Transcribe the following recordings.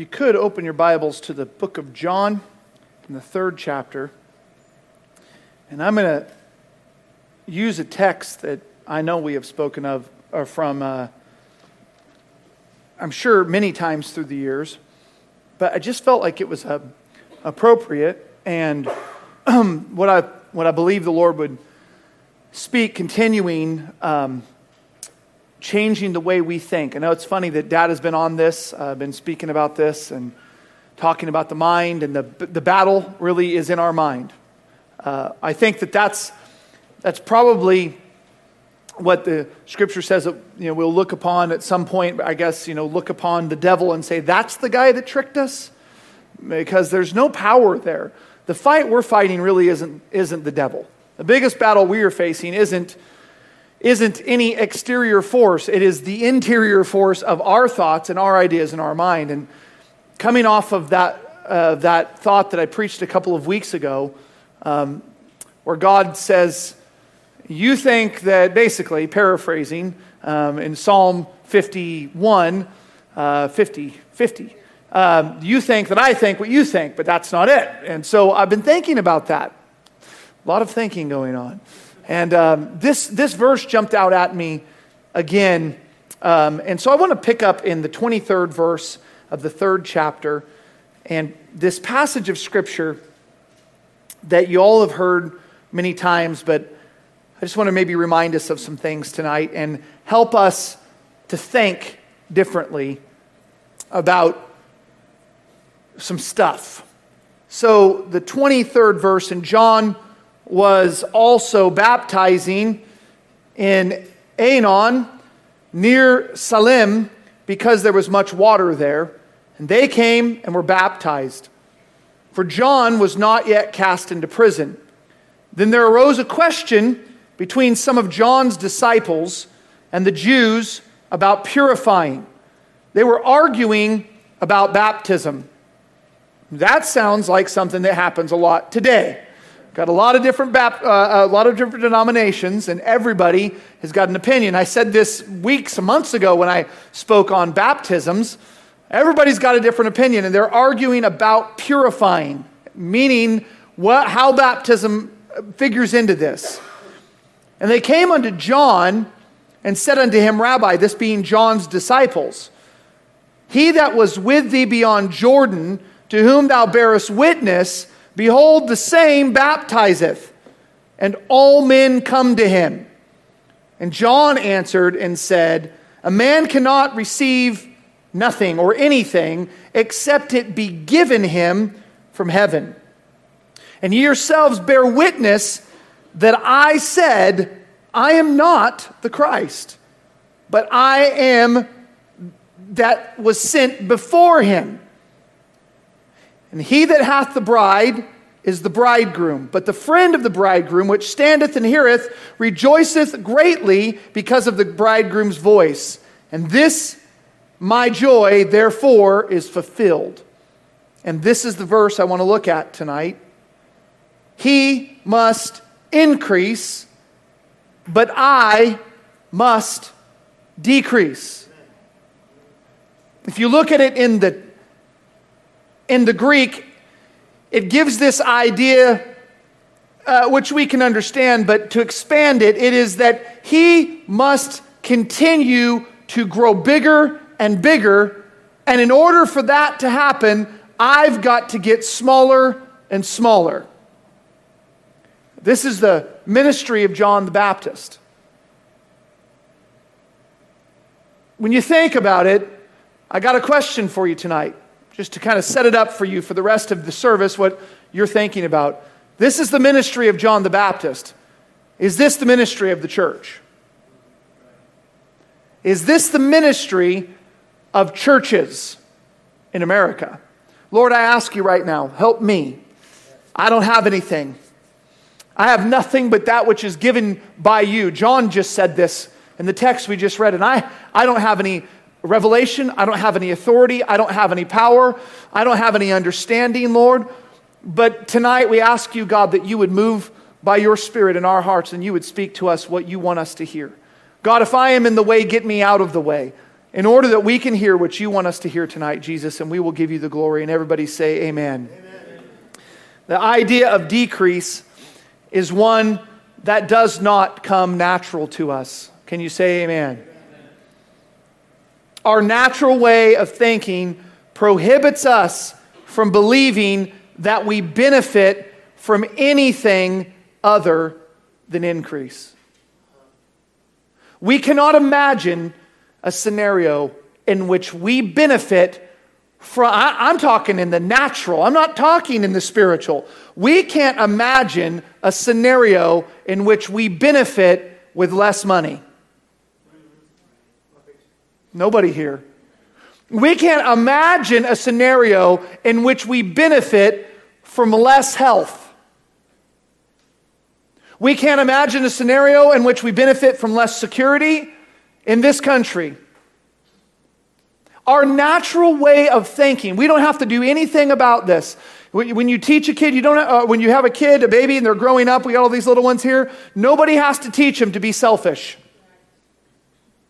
you could open your Bibles to the book of John in the third chapter. And I'm going to use a text that I know we have spoken of or from, uh, I'm sure, many times through the years. But I just felt like it was uh, appropriate and what, I, what I believe the Lord would speak, continuing um, changing the way we think. I know it's funny that Dad has been on this, uh, been speaking about this and talking about the mind, and the, the battle really is in our mind. Uh, I think that that's, that's probably what the scripture says that you know, we'll look upon at some point, I guess, you know, look upon the devil and say, that's the guy that tricked us? Because there's no power there. The fight we're fighting really isn't, isn't the devil. The biggest battle we are facing isn't isn't any exterior force, it is the interior force of our thoughts and our ideas in our mind. And coming off of that, uh, that thought that I preached a couple of weeks ago, um, where God says, You think that, basically, paraphrasing um, in Psalm 51, uh, 50, 50. Um, you think that I think what you think, but that's not it. And so I've been thinking about that. A lot of thinking going on. And um, this, this verse jumped out at me again. Um, and so I want to pick up in the 23rd verse of the third chapter. And this passage of scripture that you all have heard many times, but I just want to maybe remind us of some things tonight and help us to think differently about some stuff. So, the 23rd verse in John was also baptizing in Aenon near Salim because there was much water there. And they came and were baptized. For John was not yet cast into prison. Then there arose a question between some of John's disciples and the Jews about purifying. They were arguing about baptism. That sounds like something that happens a lot today. Got a lot of different bap- uh, a lot of different denominations, and everybody has got an opinion. I said this weeks, months ago when I spoke on baptisms. Everybody's got a different opinion, and they're arguing about purifying, meaning what, how baptism figures into this. And they came unto John and said unto him, Rabbi, this being John's disciples, he that was with thee beyond Jordan, to whom thou bearest witness, Behold, the same baptizeth, and all men come to him. And John answered and said, A man cannot receive nothing or anything except it be given him from heaven. And ye yourselves bear witness that I said, I am not the Christ, but I am that was sent before him. And he that hath the bride is the bridegroom. But the friend of the bridegroom, which standeth and heareth, rejoiceth greatly because of the bridegroom's voice. And this my joy, therefore, is fulfilled. And this is the verse I want to look at tonight. He must increase, but I must decrease. If you look at it in the in the Greek, it gives this idea, uh, which we can understand, but to expand it, it is that he must continue to grow bigger and bigger. And in order for that to happen, I've got to get smaller and smaller. This is the ministry of John the Baptist. When you think about it, I got a question for you tonight just to kind of set it up for you for the rest of the service, what you're thinking about. This is the ministry of John the Baptist. Is this the ministry of the church? Is this the ministry of churches in America? Lord, I ask you right now, help me. I don't have anything. I have nothing but that which is given by you. John just said this in the text we just read, and I, I don't have any revelation. I don't have any authority. I don't have any power. I don't have any understanding, Lord. But tonight we ask you, God, that you would move by your Spirit in our hearts and you would speak to us what you want us to hear. God, if I am in the way, get me out of the way. in order that we can hear what you want us to hear tonight, Jesus, and we will give you the glory. And everybody say, Amen. amen. The idea of decrease is one that does not come natural to us. Can you say amen? Our natural way of thinking prohibits us from believing that we benefit from anything other than increase. We cannot imagine a scenario in which we benefit from, I, am talking in the natural, I'm not talking in the spiritual. We can't imagine a scenario in which we benefit with less money. Nobody here. We can't imagine a scenario in which we benefit from less health. We can't imagine a scenario in which we benefit from less security in this country. Our natural way of thinking, we don't have to do anything about this. When you teach a kid, you don't, uh, when you have a kid, a baby, and they're growing up, we got all these little ones here, nobody has to teach them to be selfish.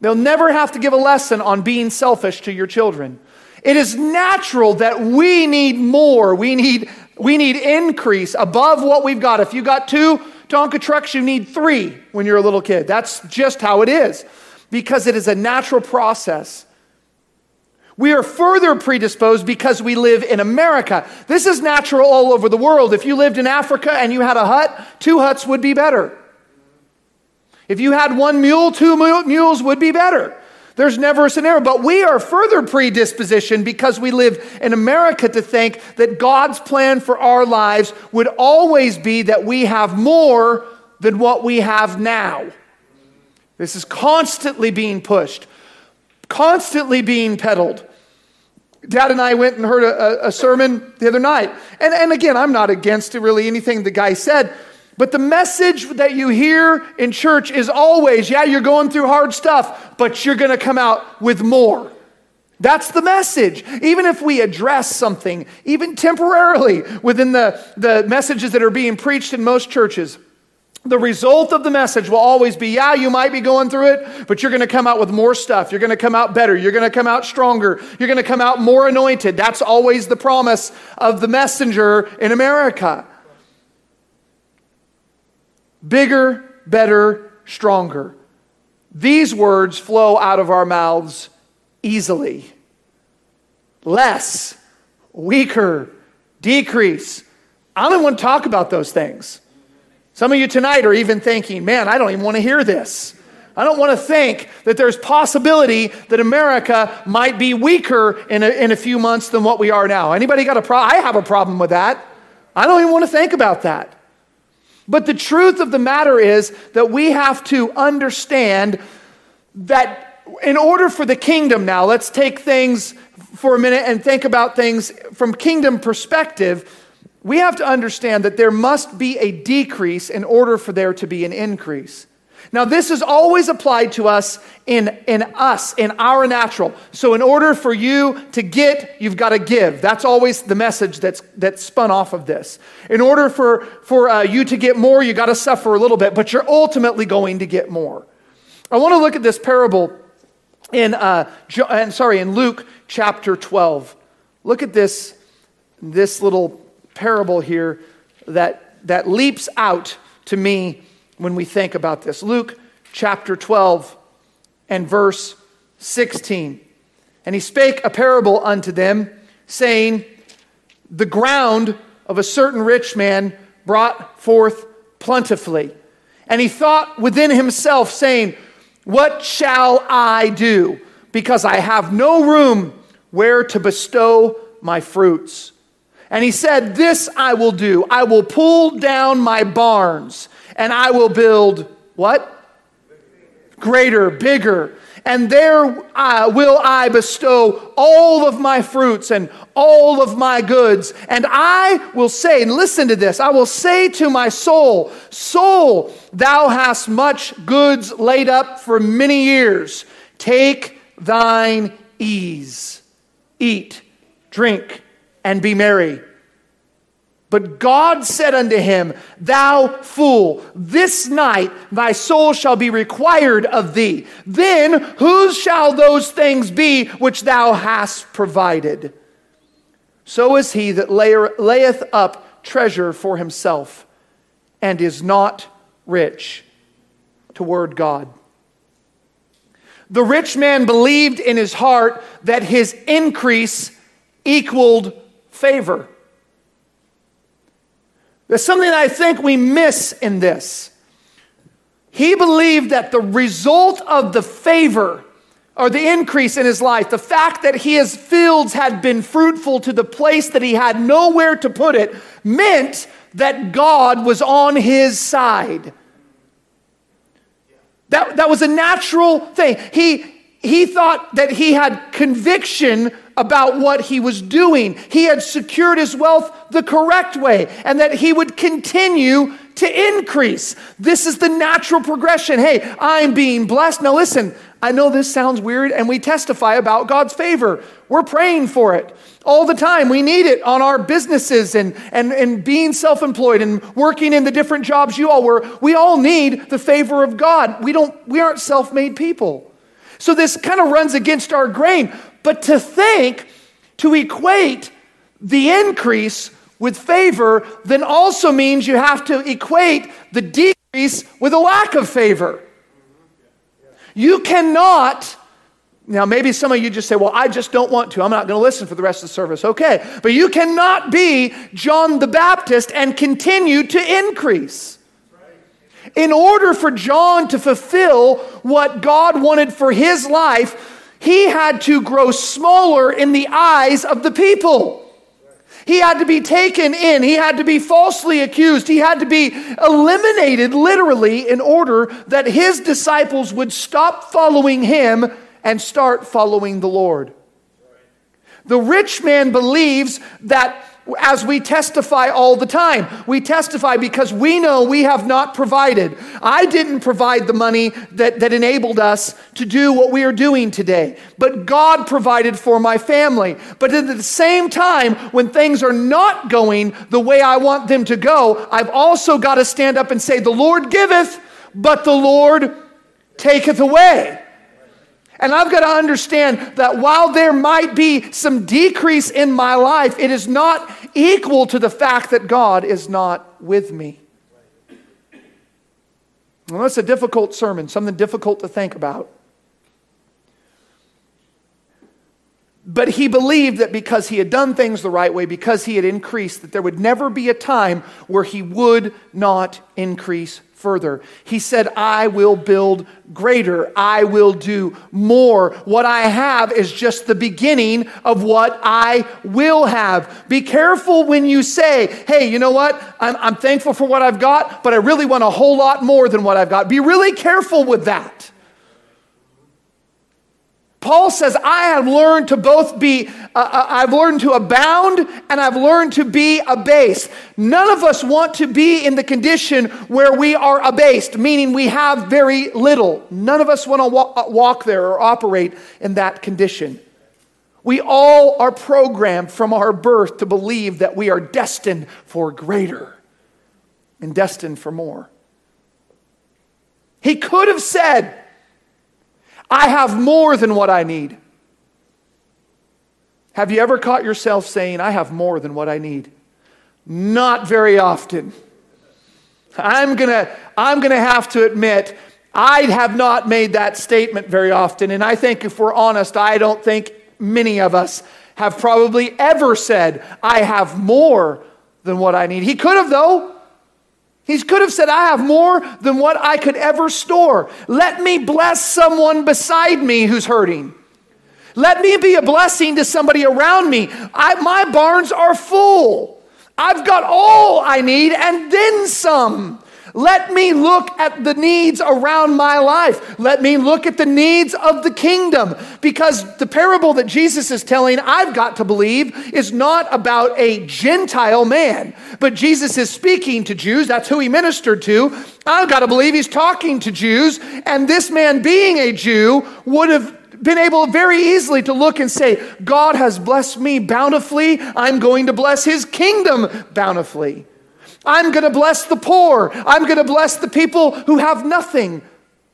They'll never have to give a lesson on being selfish to your children. It is natural that we need more. We need, we need increase above what we've got. If you got two Tonka trucks, you need three when you're a little kid. That's just how it is because it is a natural process. We are further predisposed because we live in America. This is natural all over the world. If you lived in Africa and you had a hut, two huts would be better. If you had one mule, two mules would be better. There's never a scenario. But we are further predispositioned because we live in America to think that God's plan for our lives would always be that we have more than what we have now. This is constantly being pushed, constantly being peddled. Dad and I went and heard a, a, sermon the other night. And, and again, I'm not against it, really anything the guy said, but the message that you hear in church is always yeah, you're going through hard stuff, but you're going to come out with more. That's the message. Even if we address something, even temporarily within the, the messages that are being preached in most churches, the result of the message will always be yeah, you might be going through it, but you're going to come out with more stuff. You're going to come out better. You're going to come out stronger. You're going to come out more anointed. That's always the promise of the messenger in America. Bigger, better, stronger. These words flow out of our mouths easily. Less, weaker, decrease. I don't want to talk about those things. Some of you tonight are even thinking, man, I don't even want to hear this. I don't want to think that there's possibility that America might be weaker in a, in a few months than what we are now. Anybody got a problem? I have a problem with that. I don't even want to think about that. But the truth of the matter is that we have to understand that in order for the kingdom now, let's take things for a minute and think about things from kingdom perspective we have to understand that there must be a decrease in order for there to be an increase. Now, this is always applied to us in, in us, in our natural. So, in order for you to get, you've got to give. That's always the message that's, that's spun off of this. In order for, for uh, you to get more, you got to suffer a little bit, but you're ultimately going to get more. I want to look at this parable in, uh, and sorry, in Luke chapter 12. Look at this, this little parable here that, that leaps out to me when we think about this. Luke chapter 12 and verse 16. And he spake a parable unto them, saying, The ground of a certain rich man brought forth plentifully. And he thought within himself, saying, What shall I do? Because I have no room where to bestow my fruits. And he said, This I will do. I will pull down my barns and I will build what? Greater, bigger. And there uh, will I bestow all of my fruits and all of my goods. And I will say, and listen to this, I will say to my soul, Soul, thou hast much goods laid up for many years. Take thine ease, eat, drink, and be merry. But God said unto him, Thou fool, this night thy soul shall be required of thee. Then whose shall those things be which thou hast provided? So is he that layeth up treasure for himself and is not rich toward God. The rich man believed in his heart that his increase equaled favor. There's something I think we miss in this. He believed that the result of the favor or the increase in his life, the fact that his fields had been fruitful to the place that he had nowhere to put it, meant that God was on his side. That, that was a natural thing. He, he thought that he had conviction about what he was doing. He had secured his wealth the correct way and that he would continue to increase. This is the natural progression. Hey, I'm being blessed. Now, listen, I know this sounds weird and we testify about God's favor. We're praying for it all the time. We need it on our businesses and, and, and being self employed and working in the different jobs you all were. We all need the favor of God. We, don't, we aren't self made people. So this kind of runs against our grain. But to think, to equate the increase with favor, then also means you have to equate the decrease with a lack of favor. You cannot. Now, maybe some of you just say, Well, I just don't want to. I'm not going to listen for the rest of the service. Okay. But you cannot be John the Baptist and continue to increase. In order for John to fulfill what God wanted for his life, he had to grow smaller in the eyes of the people. He had to be taken in. He had to be falsely accused. He had to be eliminated, literally, in order that his disciples would stop following him and start following the Lord. The rich man believes that as we testify all the time. We testify because we know we have not provided. I didn't provide the money that, that enabled us to do what we are doing today, but God provided for my family. But at the same time, when things are not going the way I want them to go, I've also got to stand up and say, The Lord giveth, but the Lord taketh away. And I've got to understand that while there might be some decrease in my life, it is not equal to the fact that God is not with me. Well, that's a difficult sermon, something difficult to think about. But he believed that because he had done things the right way, because he had increased, that there would never be a time where he would not increase further. He said, I will build greater. I will do more. What I have is just the beginning of what I will have. Be careful when you say, hey, you know what? I'm, I'm thankful for what I've got, but I really want a whole lot more than what I've got. Be really careful with that. Paul says, I have learned to both be, uh, uh, I've learned to abound and I've learned to be abased. None of us want to be in the condition where we are abased, meaning we have very little. None of us want to walk, uh, walk there or operate in that condition. We all are programmed from our birth to believe that we are destined for greater and destined for more. He could have said, I have more than what I need. Have you ever caught yourself saying, I have more than what I need? Not very often. I'm gonna, I'm gonna have to admit, I have not made that statement very often. And I think if we're honest, I don't think many of us have probably ever said, I have more than what I need. He could have, though. He could have said, I have more than what I could ever store. Let me bless someone beside me who's hurting. Let me be a blessing to somebody around me. I, my barns are full. I've got all I need and then some. Let me look at the needs around my life. Let me look at the needs of the kingdom. Because the parable that Jesus is telling, I've got to believe, is not about a Gentile man. But Jesus is speaking to Jews. That's who he ministered to. I've got to believe he's talking to Jews. And this man, being a Jew, would have been able very easily to look and say, God has blessed me bountifully. I'm going to bless his kingdom bountifully. I'm going to bless the poor. I'm going to bless the people who have nothing.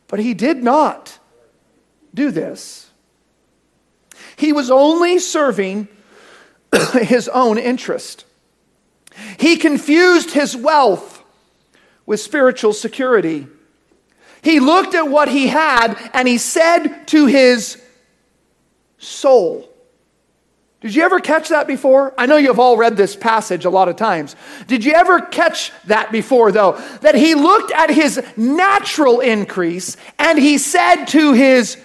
But he did not do this. He was only serving his own interest. He confused his wealth with spiritual security. He looked at what he had and he said to his soul, did you ever catch that before? I know you've all read this passage a lot of times. Did you ever catch that before, though? That he looked at his natural increase and he said to his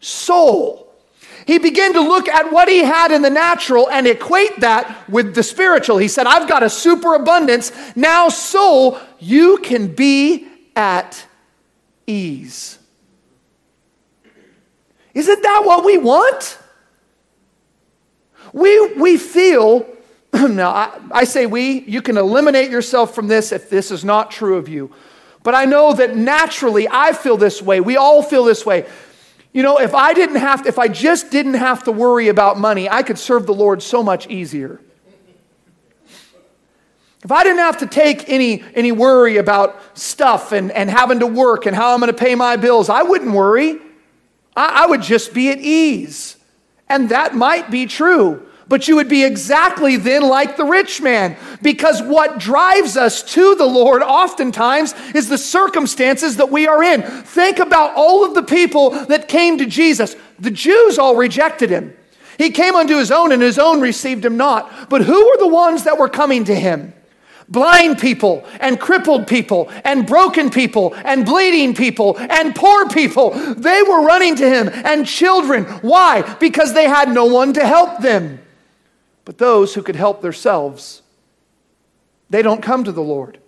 soul, he began to look at what he had in the natural and equate that with the spiritual. He said, I've got a superabundance. Now, soul, you can be at ease. Isn't that what we want? We, we feel, now I, I say we, you can eliminate yourself from this if this is not true of you. But I know that naturally I feel this way. We all feel this way. You know, if I didn't have to, if I just didn't have to worry about money, I could serve the Lord so much easier. If I didn't have to take any, any worry about stuff and, and having to work and how I'm going to pay my bills, I wouldn't worry. I, I would just be at ease. And that might be true. But you would be exactly then like the rich man, because what drives us to the Lord oftentimes is the circumstances that we are in. Think about all of the people that came to Jesus. The Jews all rejected him. He came unto his own, and his own received him not. But who were the ones that were coming to him? Blind people and crippled people and broken people and bleeding people and poor people. They were running to him and children. Why? Because they had no one to help them. But those who could help themselves, they don't come to the Lord.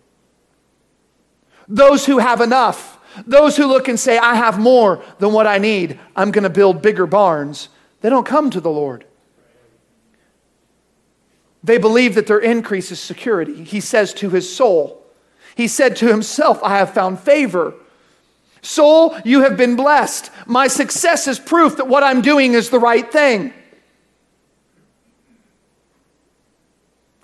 Those who have enough, those who look and say, I have more than what I need, I'm going to build bigger barns, they don't come to the Lord. They believe that their increase is security. He says to his soul, He said to himself, I have found favor. Soul, you have been blessed. My success is proof that what I'm doing is the right thing.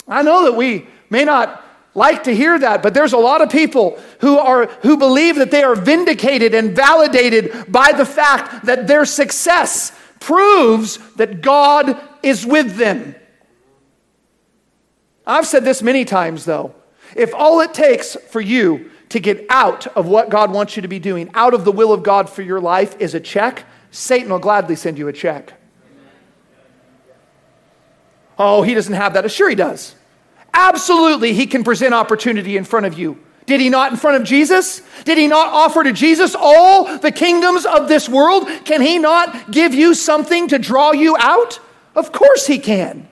I know that we may not like to hear that, but there's a lot of people who are who believe that they are vindicated and validated by the fact that their success proves that God is with them. I've said this many times, though. If all it takes for you to get out of what God wants you to be doing, out of the will of God for your life, is a check, Satan will gladly send you a check. Oh, he doesn't have that. Sure, he does. Absolutely, he can present opportunity in front of you. Did he not in front of Jesus? Did he not offer to Jesus all the kingdoms of this world? Can he not give you something to draw you out? Of course he can.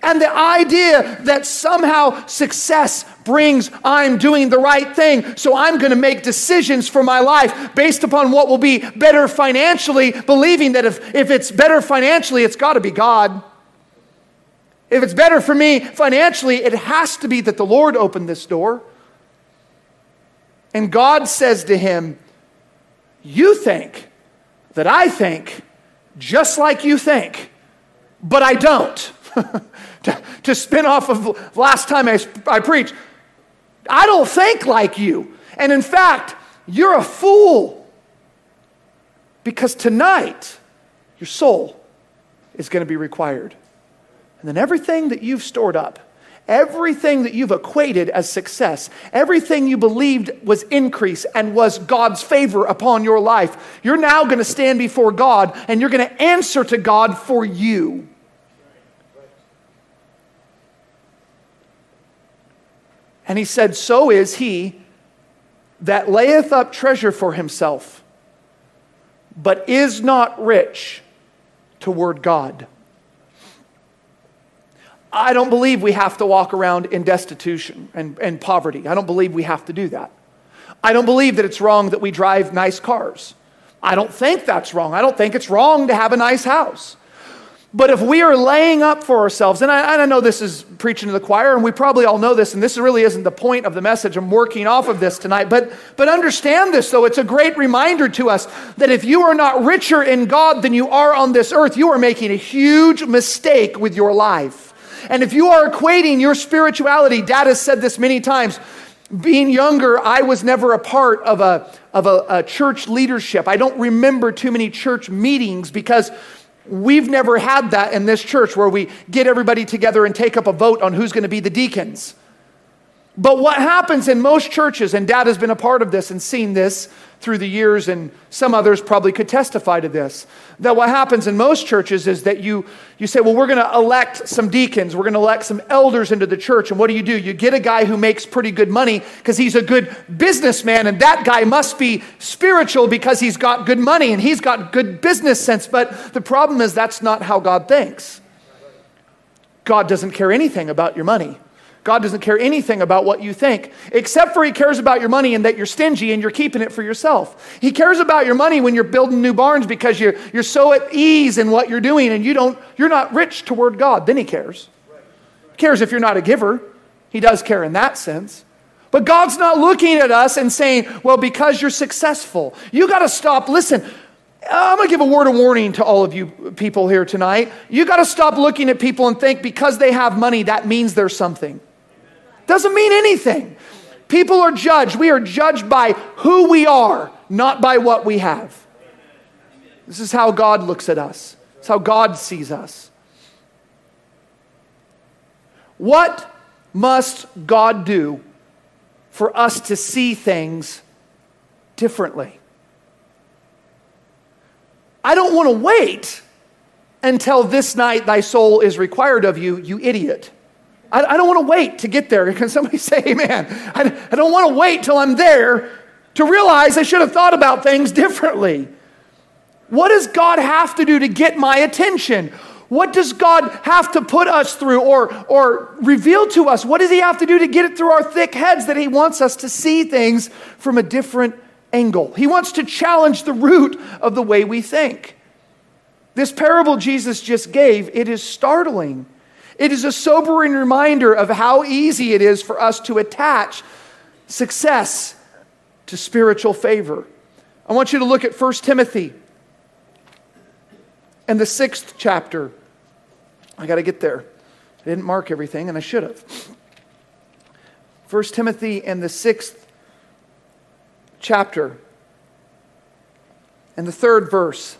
And the idea that somehow success brings I'm doing the right thing, so I'm going to make decisions for my life based upon what will be better financially, believing that if, if it's better financially, it's got to be God. If it's better for me financially, it has to be that the Lord opened this door. And God says to him, You think that I think just like you think, but I don't. to, to spin off of last time I, I preached, I don't think like you. And in fact, you're a fool. Because tonight, your soul is going to be required. And then everything that you've stored up, everything that you've equated as success, everything you believed was increase and was God's favor upon your life, you're now going to stand before God and you're going to answer to God for you. And he said, So is he that layeth up treasure for himself, but is not rich toward God. I don't believe we have to walk around in destitution and, and poverty. I don't believe we have to do that. I don't believe that it's wrong that we drive nice cars. I don't think that's wrong. I don't think it's wrong to have a nice house. But if we are laying up for ourselves, and I, I, know this is preaching to the choir, and we probably all know this, and this really isn't the point of the message. I'm working off of this tonight. But, but understand this, though. It's a great reminder to us that if you are not richer in God than you are on this earth, you are making a huge mistake with your life. And if you are equating your spirituality, Dad has said this many times. Being younger, I was never a part of a, of a, a church leadership. I don't remember too many church meetings because We've never had that in this church where we get everybody together and take up a vote on who's going to be the deacons. But what happens in most churches, and dad has been a part of this and seen this through the years, and some others probably could testify to this, that what happens in most churches is that you, you say, well, we're going to elect some deacons, we're going to elect some elders into the church. And what do you do? You get a guy who makes pretty good money because he's a good businessman, and that guy must be spiritual because he's got good money and he's got good business sense. But the problem is that's not how God thinks. God doesn't care anything about your money. God doesn't care anything about what you think, except for He cares about your money and that you're stingy and you're keeping it for yourself. He cares about your money when you're building new barns because you're, you're so at ease in what you're doing and you don't, you're not rich toward God. Then He cares. He cares if you're not a giver. He does care in that sense. But God's not looking at us and saying, well, because you're successful, you got to stop. Listen, I'm going to give a word of warning to all of you people here tonight. You got to stop looking at people and think because they have money, that means there's something. Doesn't mean anything. People are judged. We are judged by who we are, not by what we have. This is how God looks at us, it's how God sees us. What must God do for us to see things differently? I don't want to wait until this night thy soul is required of you, you idiot. I, I don't want to wait to get there. Can somebody say amen? I, I don't want to wait till I'm there to realize I should have thought about things differently. What does God have to do to get my attention? What does God have to put us through or, or reveal to us? What does He have to do to get it through our thick heads that He wants us to see things from a different angle? He wants to challenge the root of the way we think. This parable Jesus just gave, it is startling. It is a sobering reminder of how easy it is for us to attach success to spiritual favor. I want you to look at 1 Timothy and the sixth chapter. I got to get there. I didn't mark everything, and I should have. 1 Timothy and the sixth chapter and the third verse.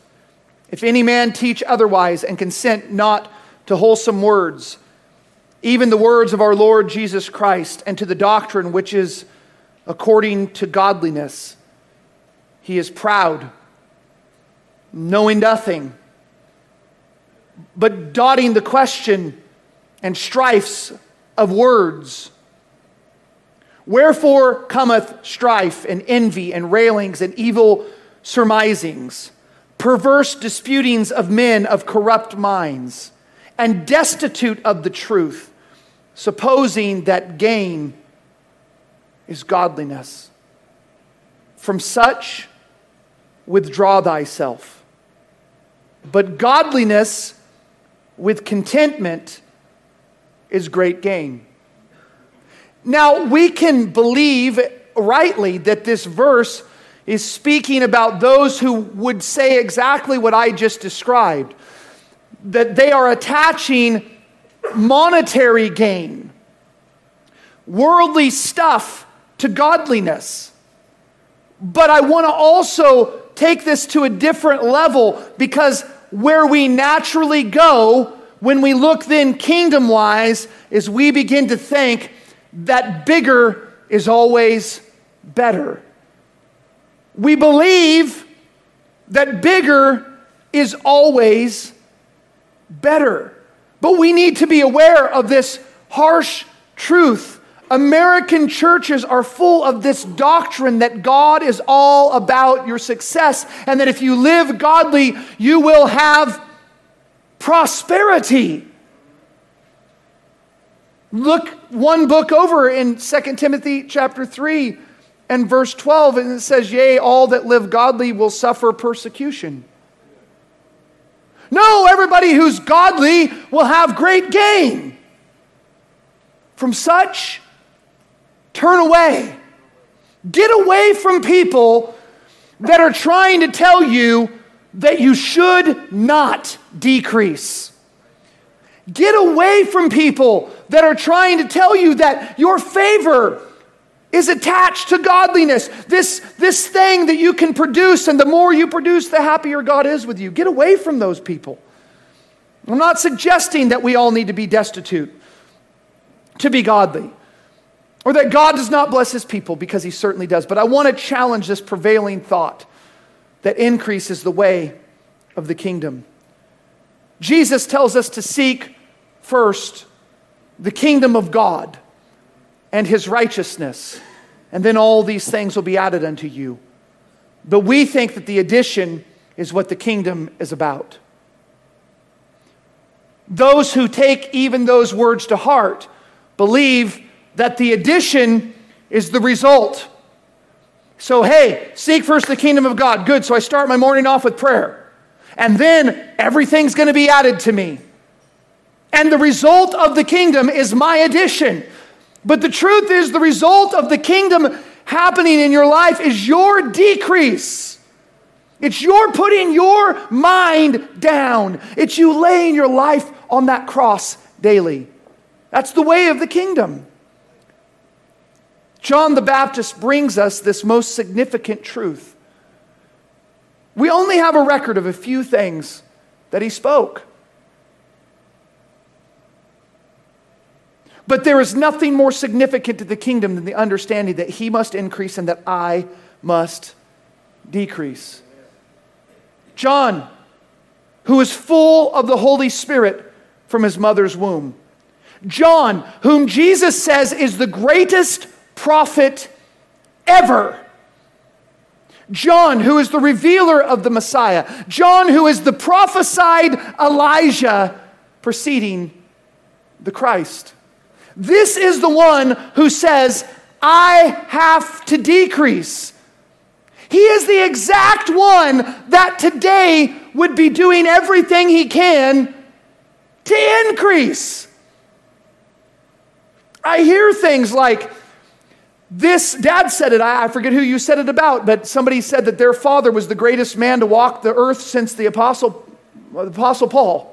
If any man teach otherwise and consent not to wholesome words, even the words of our Lord Jesus Christ, and to the doctrine which is according to godliness. He is proud, knowing nothing, but dotting the question and strifes of words. Wherefore cometh strife and envy and railings and evil surmisings, perverse disputings of men of corrupt minds and destitute of the truth, supposing that gain is godliness. From such, withdraw thyself. But godliness with contentment is great gain. Now, we can believe rightly that this verse is speaking about those who would say exactly what I just described that they are attaching monetary gain, worldly stuff to godliness. But I want to also take this to a different level because where we naturally go when we look then kingdom wise is we begin to think that bigger is always better. We believe that bigger is always better. But we need to be aware of this harsh truth. American churches are full of this doctrine that God is all about your success and that if you live godly, you will have prosperity. Look one book over in 2 Timothy chapter 3 and verse 12, and it says, Yea, all that live godly will suffer persecution. No, everybody who's godly will have great gain. From such, turn away. Get away from people that are trying to tell you that you should not decrease. Get away from people that are trying to tell you that your favor is attached to godliness. This, this thing that you can produce, and the more you produce, the happier God is with you. Get away from those people. I'm not suggesting that we all need to be destitute to be godly or that God does not bless his people because he certainly does. But I want to challenge this prevailing thought that increase is the way of the kingdom. Jesus tells us to seek first the kingdom of God and his righteousness, and then all these things will be added unto you. But we think that the addition is what the kingdom is about. Those who take even those words to heart believe that the addition is the result. So, hey, seek first the kingdom of God. Good. So I start my morning off with prayer. And then everything's going to be added to me. And the result of the kingdom is my addition. But the truth is, the result of the kingdom happening in your life is your decrease. It's your putting your mind down. It's you laying your life on that cross daily. That's the way of the kingdom. John the Baptist brings us this most significant truth. We only have a record of a few things that he spoke. But there is nothing more significant to the kingdom than the understanding that he must increase and that I must decrease. John, who is full of the Holy Spirit from his mother's womb. John, whom Jesus says is the greatest prophet ever. John, who is the revealer of the Messiah. John, who is the prophesied Elijah preceding the Christ. This is the one who says, I have to decrease. He is the exact one that today would be doing everything he can to increase. I hear things like, this, dad said it, I, forget who you said it about, but somebody said that their father was the greatest man to walk the earth since the apostle, the apostle Paul.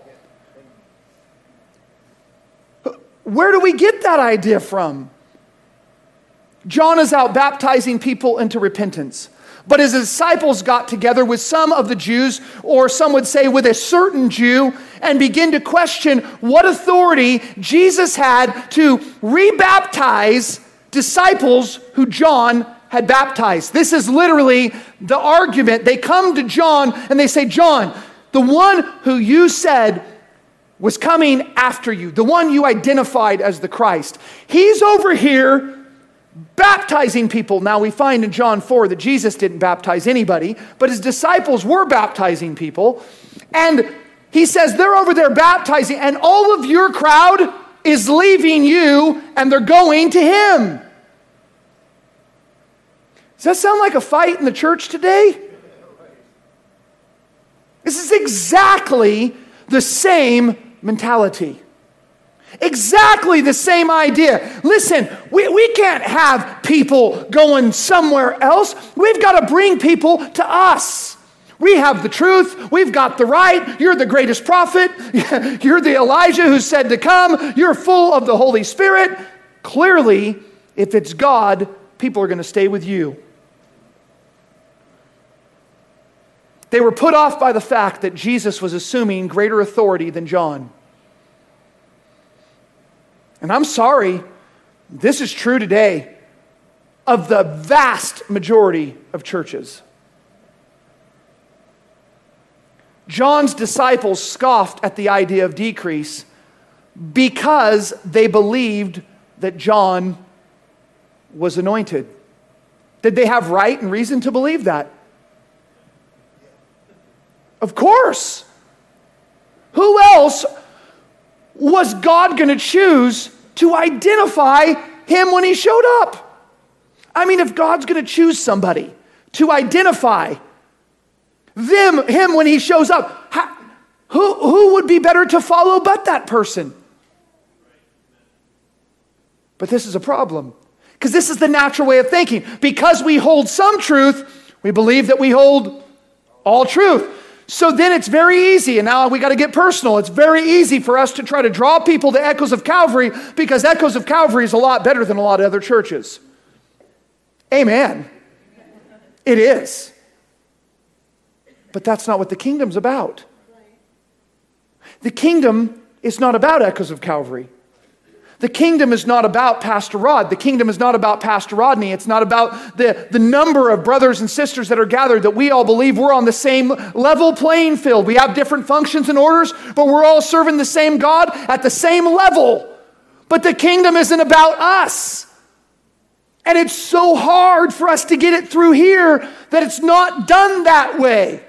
Where do we get that idea from? John is out baptizing people into repentance. But his disciples got together with some of the Jews, or some would say with a certain Jew, and begin to question what authority Jesus had to rebaptize disciples who John had baptized. This is literally the argument. They come to John and they say, John, the one who you said was coming after you, the one you identified as the Christ, he's over here baptizing people. Now we find in John 4 that Jesus didn't baptize anybody, but his disciples were baptizing people. And he says they're over there baptizing, and all of your crowd is leaving you and they're going to him. Does that sound like a fight in the church today? This is exactly the same mentality. Exactly the same idea. Listen, we, we can't have people going somewhere else. We've got to bring people to us. We have the truth. We've got the right. You're the greatest prophet. You're the Elijah who said to come. You're full of the Holy Spirit. Clearly, if it's God, people are going to stay with you. They were put off by the fact that Jesus was assuming greater authority than John. And I'm sorry, this is true today of the vast majority of churches. John's disciples scoffed at the idea of decrease because they believed that John was anointed. Did they have right and reason to believe that? Of course. Who else was God going to choose to identify him when he showed up? I mean, if God's going to choose somebody to identify them, him when he shows up. How, Who, who would be better to follow but that person? But this is a problem because this is the natural way of thinking. Because we hold some truth, we believe that we hold all truth. So then it's very easy, and now we got to get personal. It's very easy for us to try to draw people to Echoes of Calvary because Echoes of Calvary is a lot better than a lot of other churches. Amen. It is. But that's not what the kingdom's about. The kingdom is not about Echoes of Calvary. The kingdom is not about Pastor Rod. The kingdom is not about Pastor Rodney. It's not about the, the number of brothers and sisters that are gathered that we all believe we're on the same level playing field. We have different functions and orders, but we're all serving the same God at the same level. But the kingdom isn't about us. And it's so hard for us to get it through here that it's not done that way.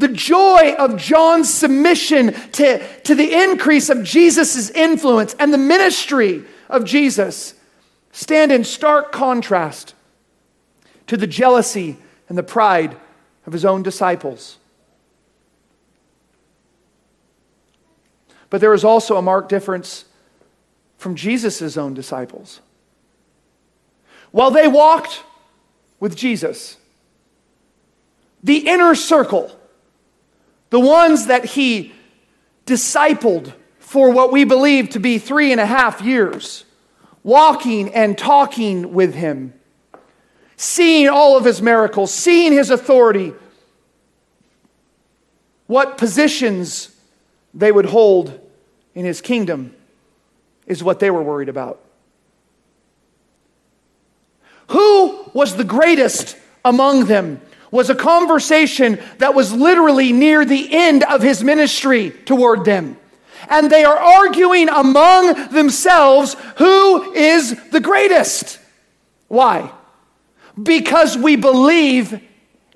The joy of John's submission to, to the increase of Jesus' influence and the ministry of Jesus stand in stark contrast to the jealousy and the pride of his own disciples. But there is also a marked difference from Jesus' own disciples. While they walked with Jesus, the inner circle, the ones that he discipled for what we believe to be three and a half years, walking and talking with him, seeing all of his miracles, seeing his authority, what positions they would hold in his kingdom is what they were worried about. Who was the greatest among them? Was a conversation that was literally near the end of his ministry toward them. And they are arguing among themselves who is the greatest. Why? Because we believe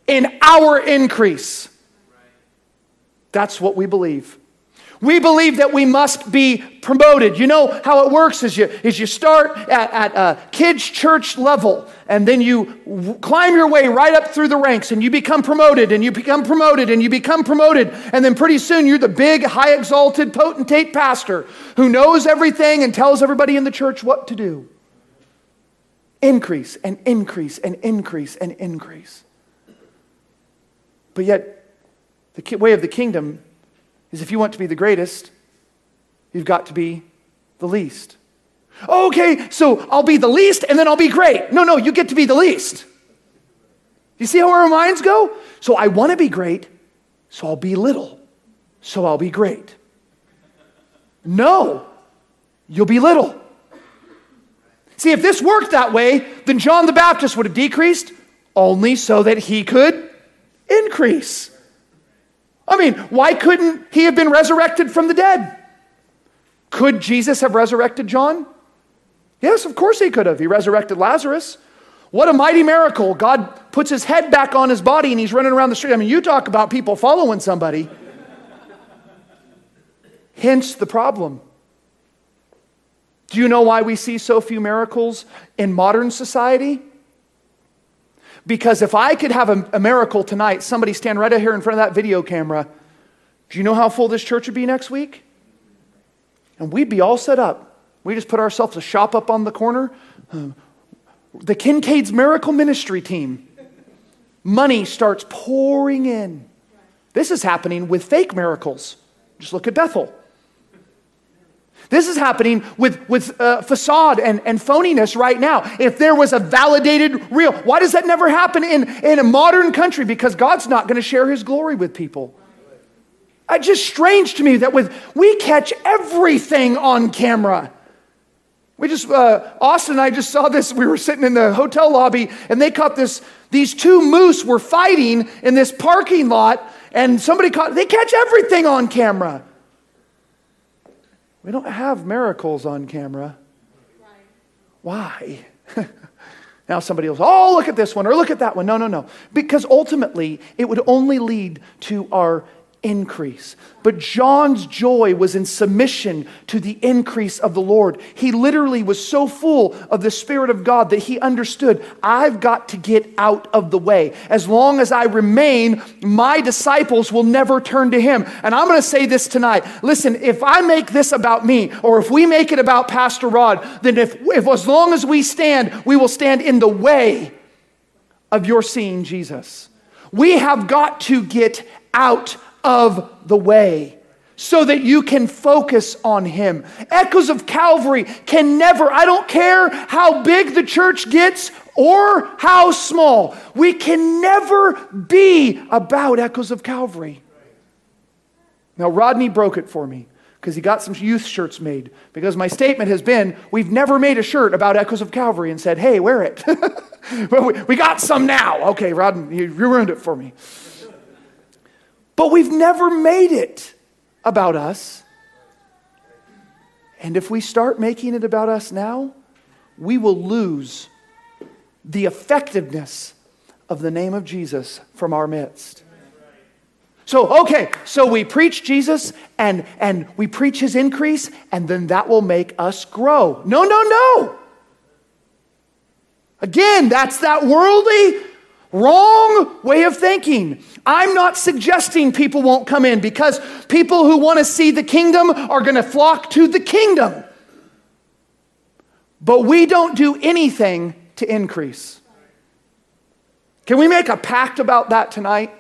in our increase. That's what we believe. We believe that we must be promoted. You know how it works is you, is you start at, at a kids' church level, and then you w- climb your way right up through the ranks, and you become promoted, and you become promoted, and you become promoted. And then pretty soon you're the big, high exalted, potentate pastor who knows everything and tells everybody in the church what to do. Increase and increase and increase and increase. But yet, the way of the kingdom is if you want to be the greatest, you've got to be the least. Okay, so I'll be the least and then I'll be great. No, no, you get to be the least. You see how our minds go? So I want to be great, so I'll be little, so I'll be great. No, you'll be little. See, if this worked that way, then John the Baptist would have decreased only so that he could increase. I mean, why couldn't he have been resurrected from the dead? Could Jesus have resurrected John? Yes, of course he could have. He resurrected Lazarus. What a mighty miracle. God puts his head back on his body and he's running around the street. I mean, you talk about people following somebody. Hence the problem. Do you know why we see so few miracles in modern society? Because if I could have a, a miracle tonight, somebody stand right out here in front of that video camera, do you know how full this church would be next week? And we'd be all set up. We just put ourselves a shop up on the corner. The Kincaid's Miracle Ministry team. Money starts pouring in. This is happening with fake miracles. Just look at Bethel. This is happening with, with uh, facade and, and phoniness right now. If there was a validated real, why does that never happen in, in a modern country? Because God's not going to share his glory with people. It's just strange to me that with we catch everything on camera. We just uh, Austin and I just saw this. We were sitting in the hotel lobby, and they caught this. These two moose were fighting in this parking lot, and somebody caught. They catch everything on camera. We don't have miracles on camera. Why? now somebody else, oh, look at this one or look at that one. No, no, no. Because ultimately, it would only lead to our increase. But John's joy was in submission to the increase of the Lord. He literally was so full of the Spirit of God that he understood I've got to get out of the way. As long as I remain, my disciples will never turn to him. And I'm going to say this tonight. Listen, if I make this about me, or if we make it about Pastor Rod, then if, if as long as we stand, we will stand in the way of your seeing Jesus. We have got to get out of the way so that you can focus on Him. Echoes of Calvary can never, I don't care how big the church gets or how small, we can never be about Echoes of Calvary. Now, Rodney broke it for me because he got some youth shirts made. Because my statement has been, we've never made a shirt about Echoes of Calvary and said, hey, wear it. but we, we got some now. Okay, Rodney, you ruined it for me. But we've never made it about us. And if we start making it about us now, we will lose the effectiveness of the name of Jesus from our midst. So, okay, so we preach Jesus and, and we preach his increase, and then that will make us grow. No, no, no. Again, that's that worldly Wrong way of thinking. I'm not suggesting people won't come in because people who want to see the kingdom are going to flock to the kingdom. But we don't do anything to increase. Can we make a pact about that tonight?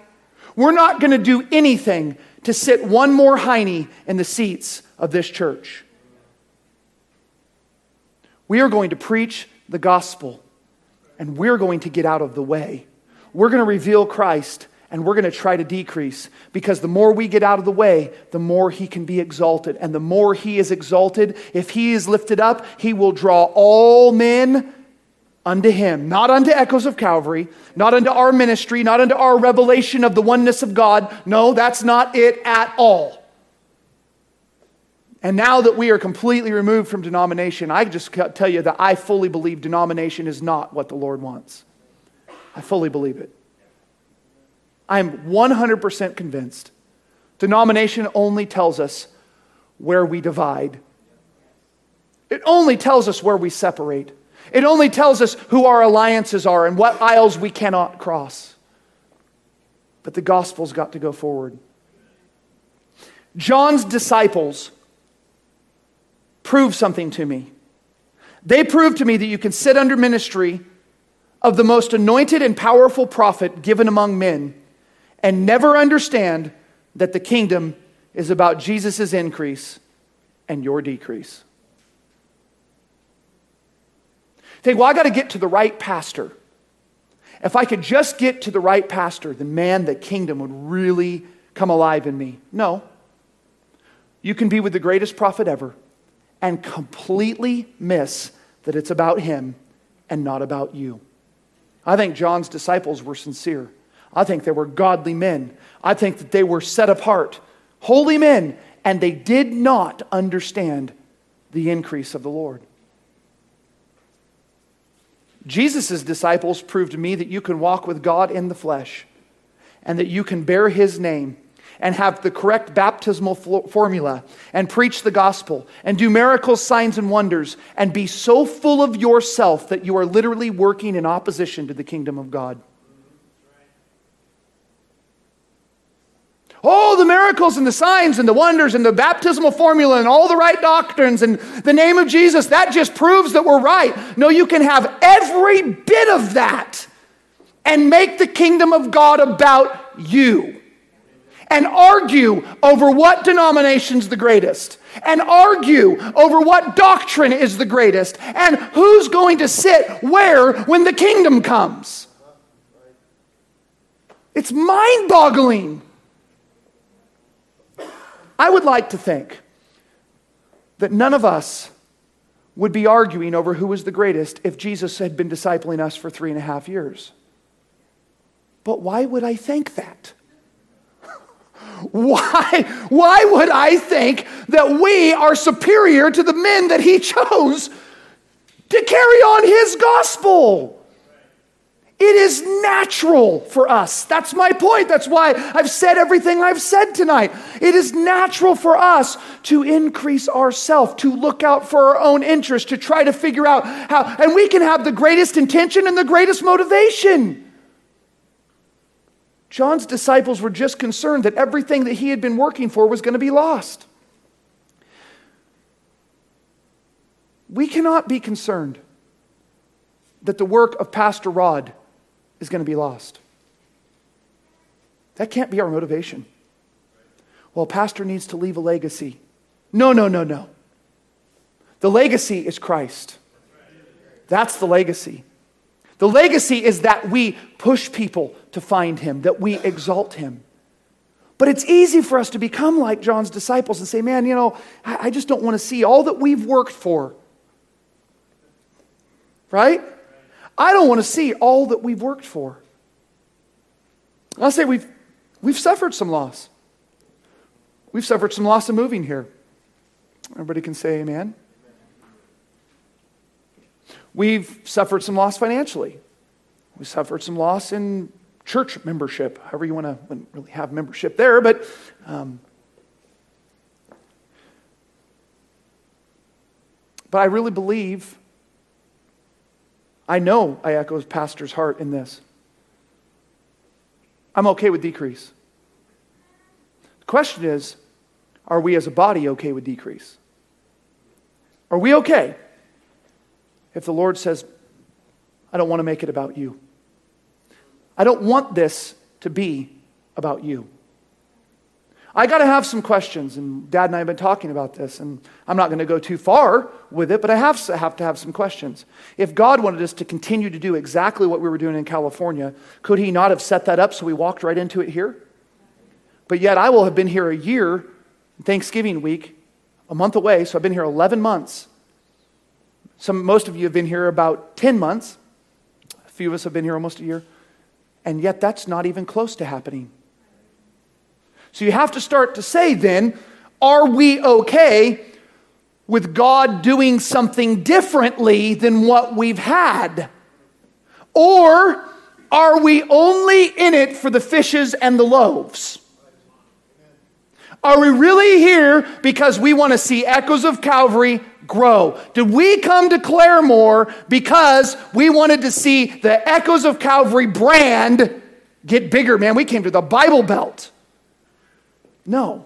We're not going to do anything to sit one more hiney in the seats of this church. We are going to preach the gospel and we're going to get out of the way we're going to reveal Christ and we're going to try to decrease because the more we get out of the way, the more he can be exalted. And the more he is exalted, if he is lifted up, he will draw all men unto him, not unto echoes of Calvary, not unto our ministry, not unto our revelation of the oneness of God. No, that's not it at all. And now that we are completely removed from denomination, I just tell you that I fully believe denomination is not what the Lord wants. I fully believe it. I'm 100% convinced. Denomination only tells us where we divide, it only tells us where we separate. It only tells us who our alliances are and what aisles we cannot cross. But the gospel's got to go forward. John's disciples prove something to me. They prove to me that you can sit under ministry of the most anointed and powerful prophet given among men and never understand that the kingdom is about Jesus' increase and your decrease. Think, well, I got to get to the right pastor. If I could just get to the right pastor, then man, the kingdom would really come alive in me. No. You can be with the greatest prophet ever and completely miss that it's about him and not about you. I think John's disciples were sincere. I think they were godly men. I think that they were set apart, holy men, and they did not understand the increase of the Lord. Jesus' disciples proved to me that you can walk with God in the flesh and that you can bear his name and have the correct baptismal formula and preach the gospel and do miracles, signs, and wonders and be so full of yourself that you are literally working in opposition to the kingdom of God. Oh, the miracles and the signs and the wonders and the baptismal formula and all the right doctrines and the name of Jesus, that just proves that we're right. No, you can have every bit of that and make the kingdom of God about you and argue over what denomination's the greatest and argue over what doctrine is the greatest and who's going to sit where when the kingdom comes. It's mind boggling. I would like to think that none of us would be arguing over who was the greatest if Jesus had been discipling us for three and a half years. But why would I think that? Why, why would I think that we are superior to the men that he chose to carry on his gospel? It is natural for us. That's my point. That's why I've said everything I've said tonight. It is natural for us to increase ourselves, to look out for our own interest, to try to figure out how, and we can have the greatest intention and the greatest motivation. John's disciples were just concerned that everything that he had been working for was going to be lost. We cannot be concerned that the work of Pastor Rod is going to be lost. That can't be our motivation. Well, pastor needs to leave a legacy. No, no, no, no. The legacy is Christ. That's the legacy. The legacy is that we push people to find him, that we exalt him. But it's easy for us to become like John's disciples and say, man, you know, I just don't want to see all that we've worked for. Right? I don't want to see all that we've worked for. I'll say we've, we've suffered some loss. We've suffered some loss in moving here. Everybody can say amen. We've suffered some loss financially. We suffered some loss in church membership, however you want to wouldn't really have membership there, but um, but I really believe I know I echo pastor's heart in this. I'm okay with decrease. The question is, are we as a body okay with decrease? Are we okay if the Lord says, I don't want to make it about you? I don't want this to be about you. I got to have some questions, and Dad and I have been talking about this, and I'm not going to go too far with it, but I have, have to have some questions. If God wanted us to continue to do exactly what we were doing in California, could He not have set that up so we walked right into it here? But yet, I will have been here a year, Thanksgiving week, a month away, so I've been here 11 months. Some, most of you have been here about 10 months. A few of us have been here almost a year. And yet, that's not even close to happening. So you have to start to say then, are we okay with God doing something differently than what we've had? Or are we only in it for the fishes and the loaves? Are we really here because we want to see echoes of Calvary grow? Did we come to Claremore because we wanted to see the echoes of Calvary brand get bigger? Man, we came to the Bible Belt. No.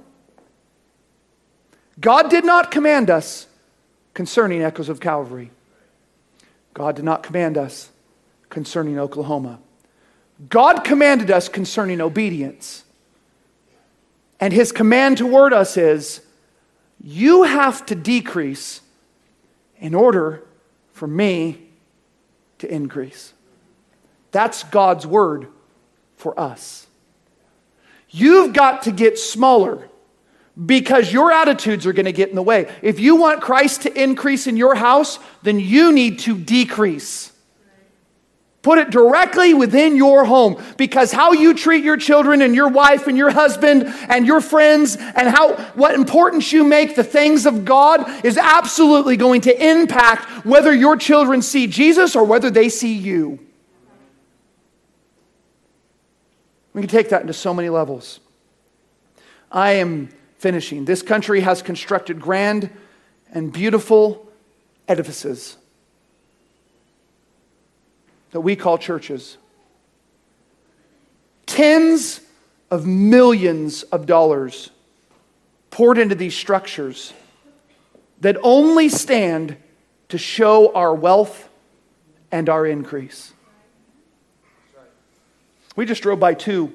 God did not command us concerning Echoes of Calvary. God did not command us concerning Oklahoma. God commanded us concerning obedience. And his command toward us is you have to decrease in order for me to increase. That's God's word for us. You've got to get smaller because your attitudes are going to get in the way. If you want Christ to increase in your house, then you need to decrease. Put it directly within your home because how you treat your children and your wife and your husband and your friends and how what importance you make the things of God is absolutely going to impact whether your children see Jesus or whether they see you. We can take that into so many levels. I am finishing. This country has constructed grand and beautiful edifices that we call churches. Tens of millions of dollars poured into these structures that only stand to show our wealth and our increase. We just drove by two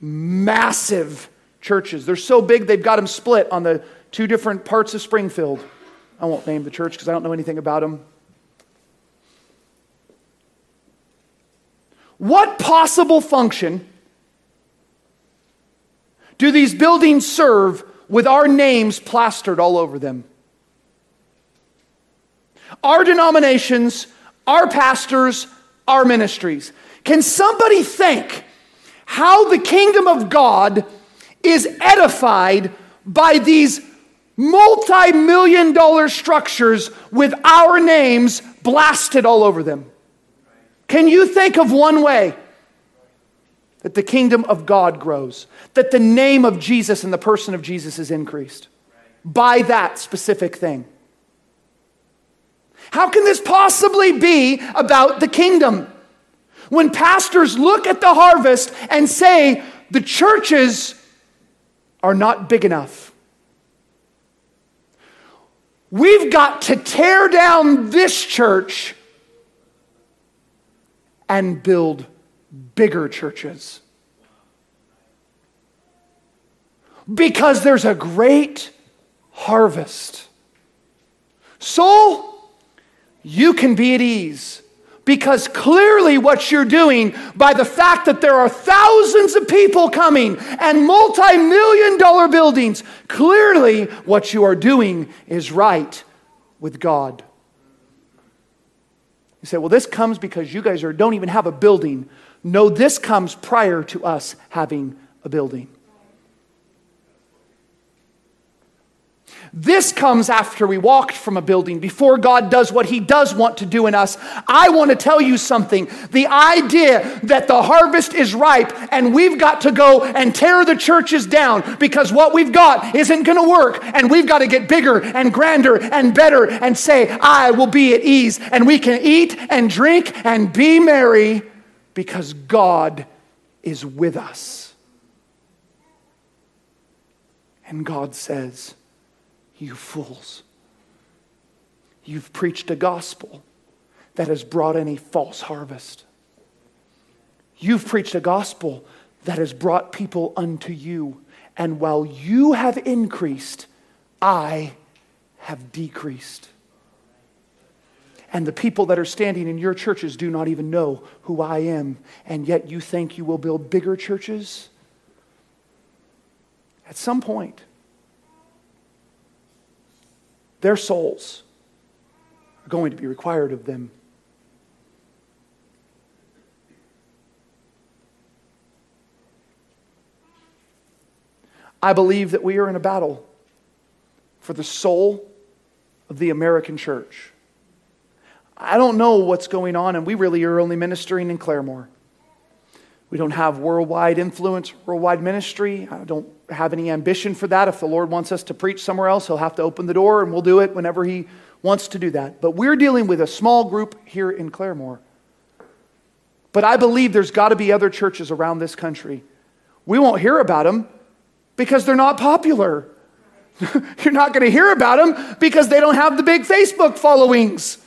massive churches. They're so big, they've got them split on the two different parts of Springfield. I won't name the church because I don't know anything about them. What possible function do these buildings serve with our names plastered all over them? Our denominations, our pastors, our ministries. Can somebody think how the kingdom of God is edified by these multi million dollar structures with our names blasted all over them? Can you think of one way that the kingdom of God grows? That the name of Jesus and the person of Jesus is increased by that specific thing? How can this possibly be about the kingdom? When pastors look at the harvest and say, the churches are not big enough. We've got to tear down this church and build bigger churches. Because there's a great harvest. Soul, you can be at ease because clearly, what you're doing by the fact that there are thousands of people coming and multi million dollar buildings, clearly, what you are doing is right with God. You say, well, this comes because you guys are, don't even have a building. No, this comes prior to us having a building. This comes after we walked from a building, before God does what He does want to do in us. I want to tell you something. The idea that the harvest is ripe and we've got to go and tear the churches down because what we've got isn't going to work and we've got to get bigger and grander and better and say, I will be at ease and we can eat and drink and be merry because God is with us. And God says, you fools. You've preached a gospel that has brought in a false harvest. You've preached a gospel that has brought people unto you. And while you have increased, I have decreased. And the people that are standing in your churches do not even know who I am. And yet you think you will build bigger churches? At some point, their souls are going to be required of them. I believe that we are in a battle for the soul of the American church. I don't know what's going on, and we really are only ministering in Claremore. We don't have worldwide influence, worldwide ministry. I don't have any ambition for that. If the Lord wants us to preach somewhere else, He'll have to open the door and we'll do it whenever He wants to do that. But we're dealing with a small group here in Claremore. But I believe there's got to be other churches around this country. We won't hear about them because they're not popular. You're not going to hear about them because they don't have the big Facebook followings.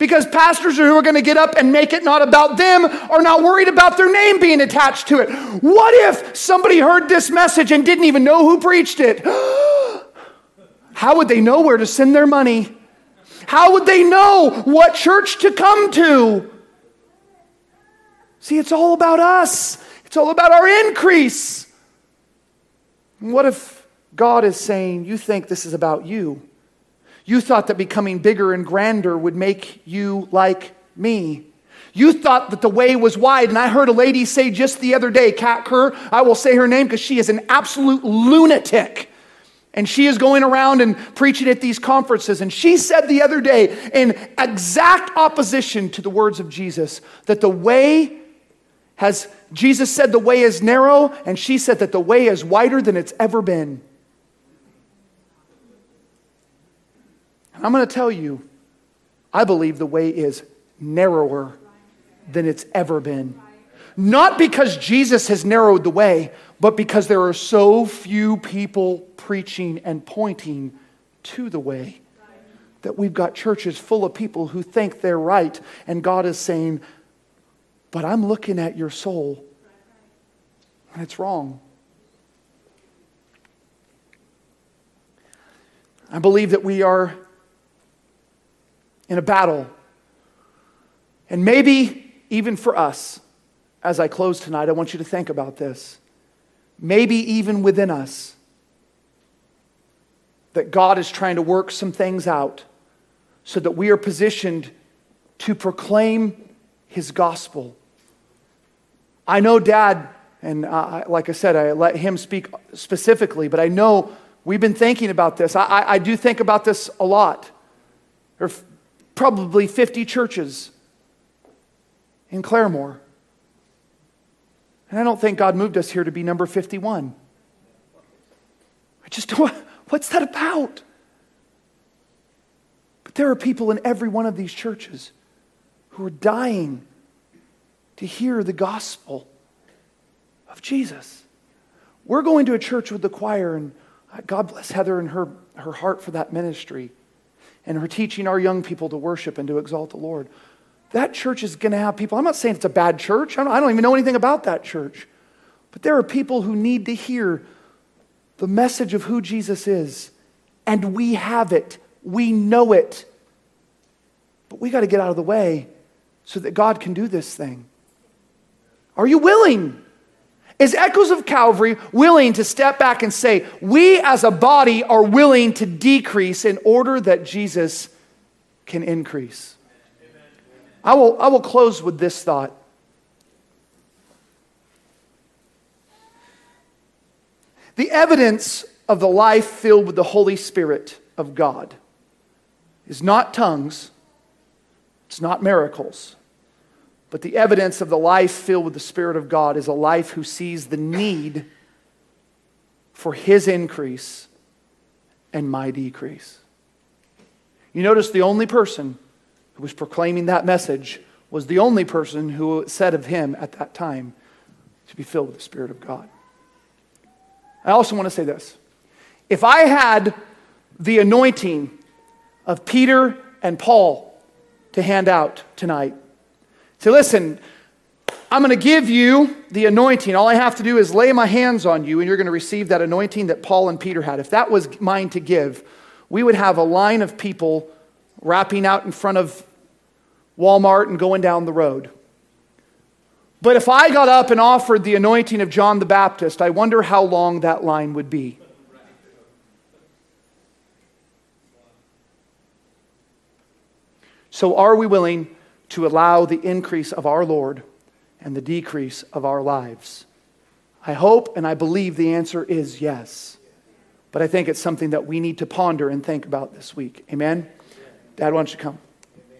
Because pastors who are going to get up and make it not about them are not worried about their name being attached to it. What if somebody heard this message and didn't even know who preached it? How would they know where to send their money? How would they know what church to come to? See, it's all about us, it's all about our increase. What if God is saying, You think this is about you? You thought that becoming bigger and grander would make you like me. You thought that the way was wide. And I heard a lady say just the other day, Kat Kerr, I will say her name because she is an absolute lunatic. And she is going around and preaching at these conferences. And she said the other day, in exact opposition to the words of Jesus, that the way has, Jesus said the way is narrow, and she said that the way is wider than it's ever been. I'm going to tell you, I believe the way is narrower than it's ever been. Not because Jesus has narrowed the way, but because there are so few people preaching and pointing to the way. That we've got churches full of people who think they're right, and God is saying, But I'm looking at your soul, and it's wrong. I believe that we are in a battle. And maybe even for us, as I close tonight, I want you to think about this. Maybe even within us, that God is trying to work some things out so that we are positioned to proclaim His gospel. I know Dad, and uh, like I said, I let him speak specifically, but I know we've been thinking about this. I, I, I do think about this a lot. There probably 50 churches in Claremore. And I don't think God moved us here to be number 51. I just don't, what's that about? But there are people in every one of these churches who are dying to hear the gospel of Jesus. We're going to a church with the choir, and God bless Heather and her, her heart for that ministry and her teaching our young people to worship and to exalt the Lord. That church is going to have people. I'm not saying it's a bad church, I don't, I don't even know anything about that church. But there are people who need to hear the message of who Jesus is, and we have it. We know it. But we got to get out of the way so that God can do this thing. Are you willing? Is Echoes of Calvary willing to step back and say, we as a body are willing to decrease in order that Jesus can increase? I will, I will close with this thought. The evidence of the life filled with the Holy Spirit of God is not tongues, it's not miracles, but the evidence of the life filled with the Spirit of God is a life who sees the need for His increase and my decrease. You notice the only person who was proclaiming that message was the only person who said of him at that time to be filled with the Spirit of God. I also want to say this. If I had the anointing of Peter and Paul to hand out tonight, say, listen, I'm going to give you the anointing. All I have to do is lay my hands on you, and you're going to receive that anointing that Paul and Peter had. If that was mine to give, we would have a line of people wrapping out in front of Walmart and going down the road. But if I got up and offered the anointing of John the Baptist, I wonder how long that line would be. So, are we willing to allow the increase of our Lord and the decrease of our lives? I hope and I believe the answer is yes. But I think it's something that we need to ponder and think about this week. Amen? Dad, why don't you come?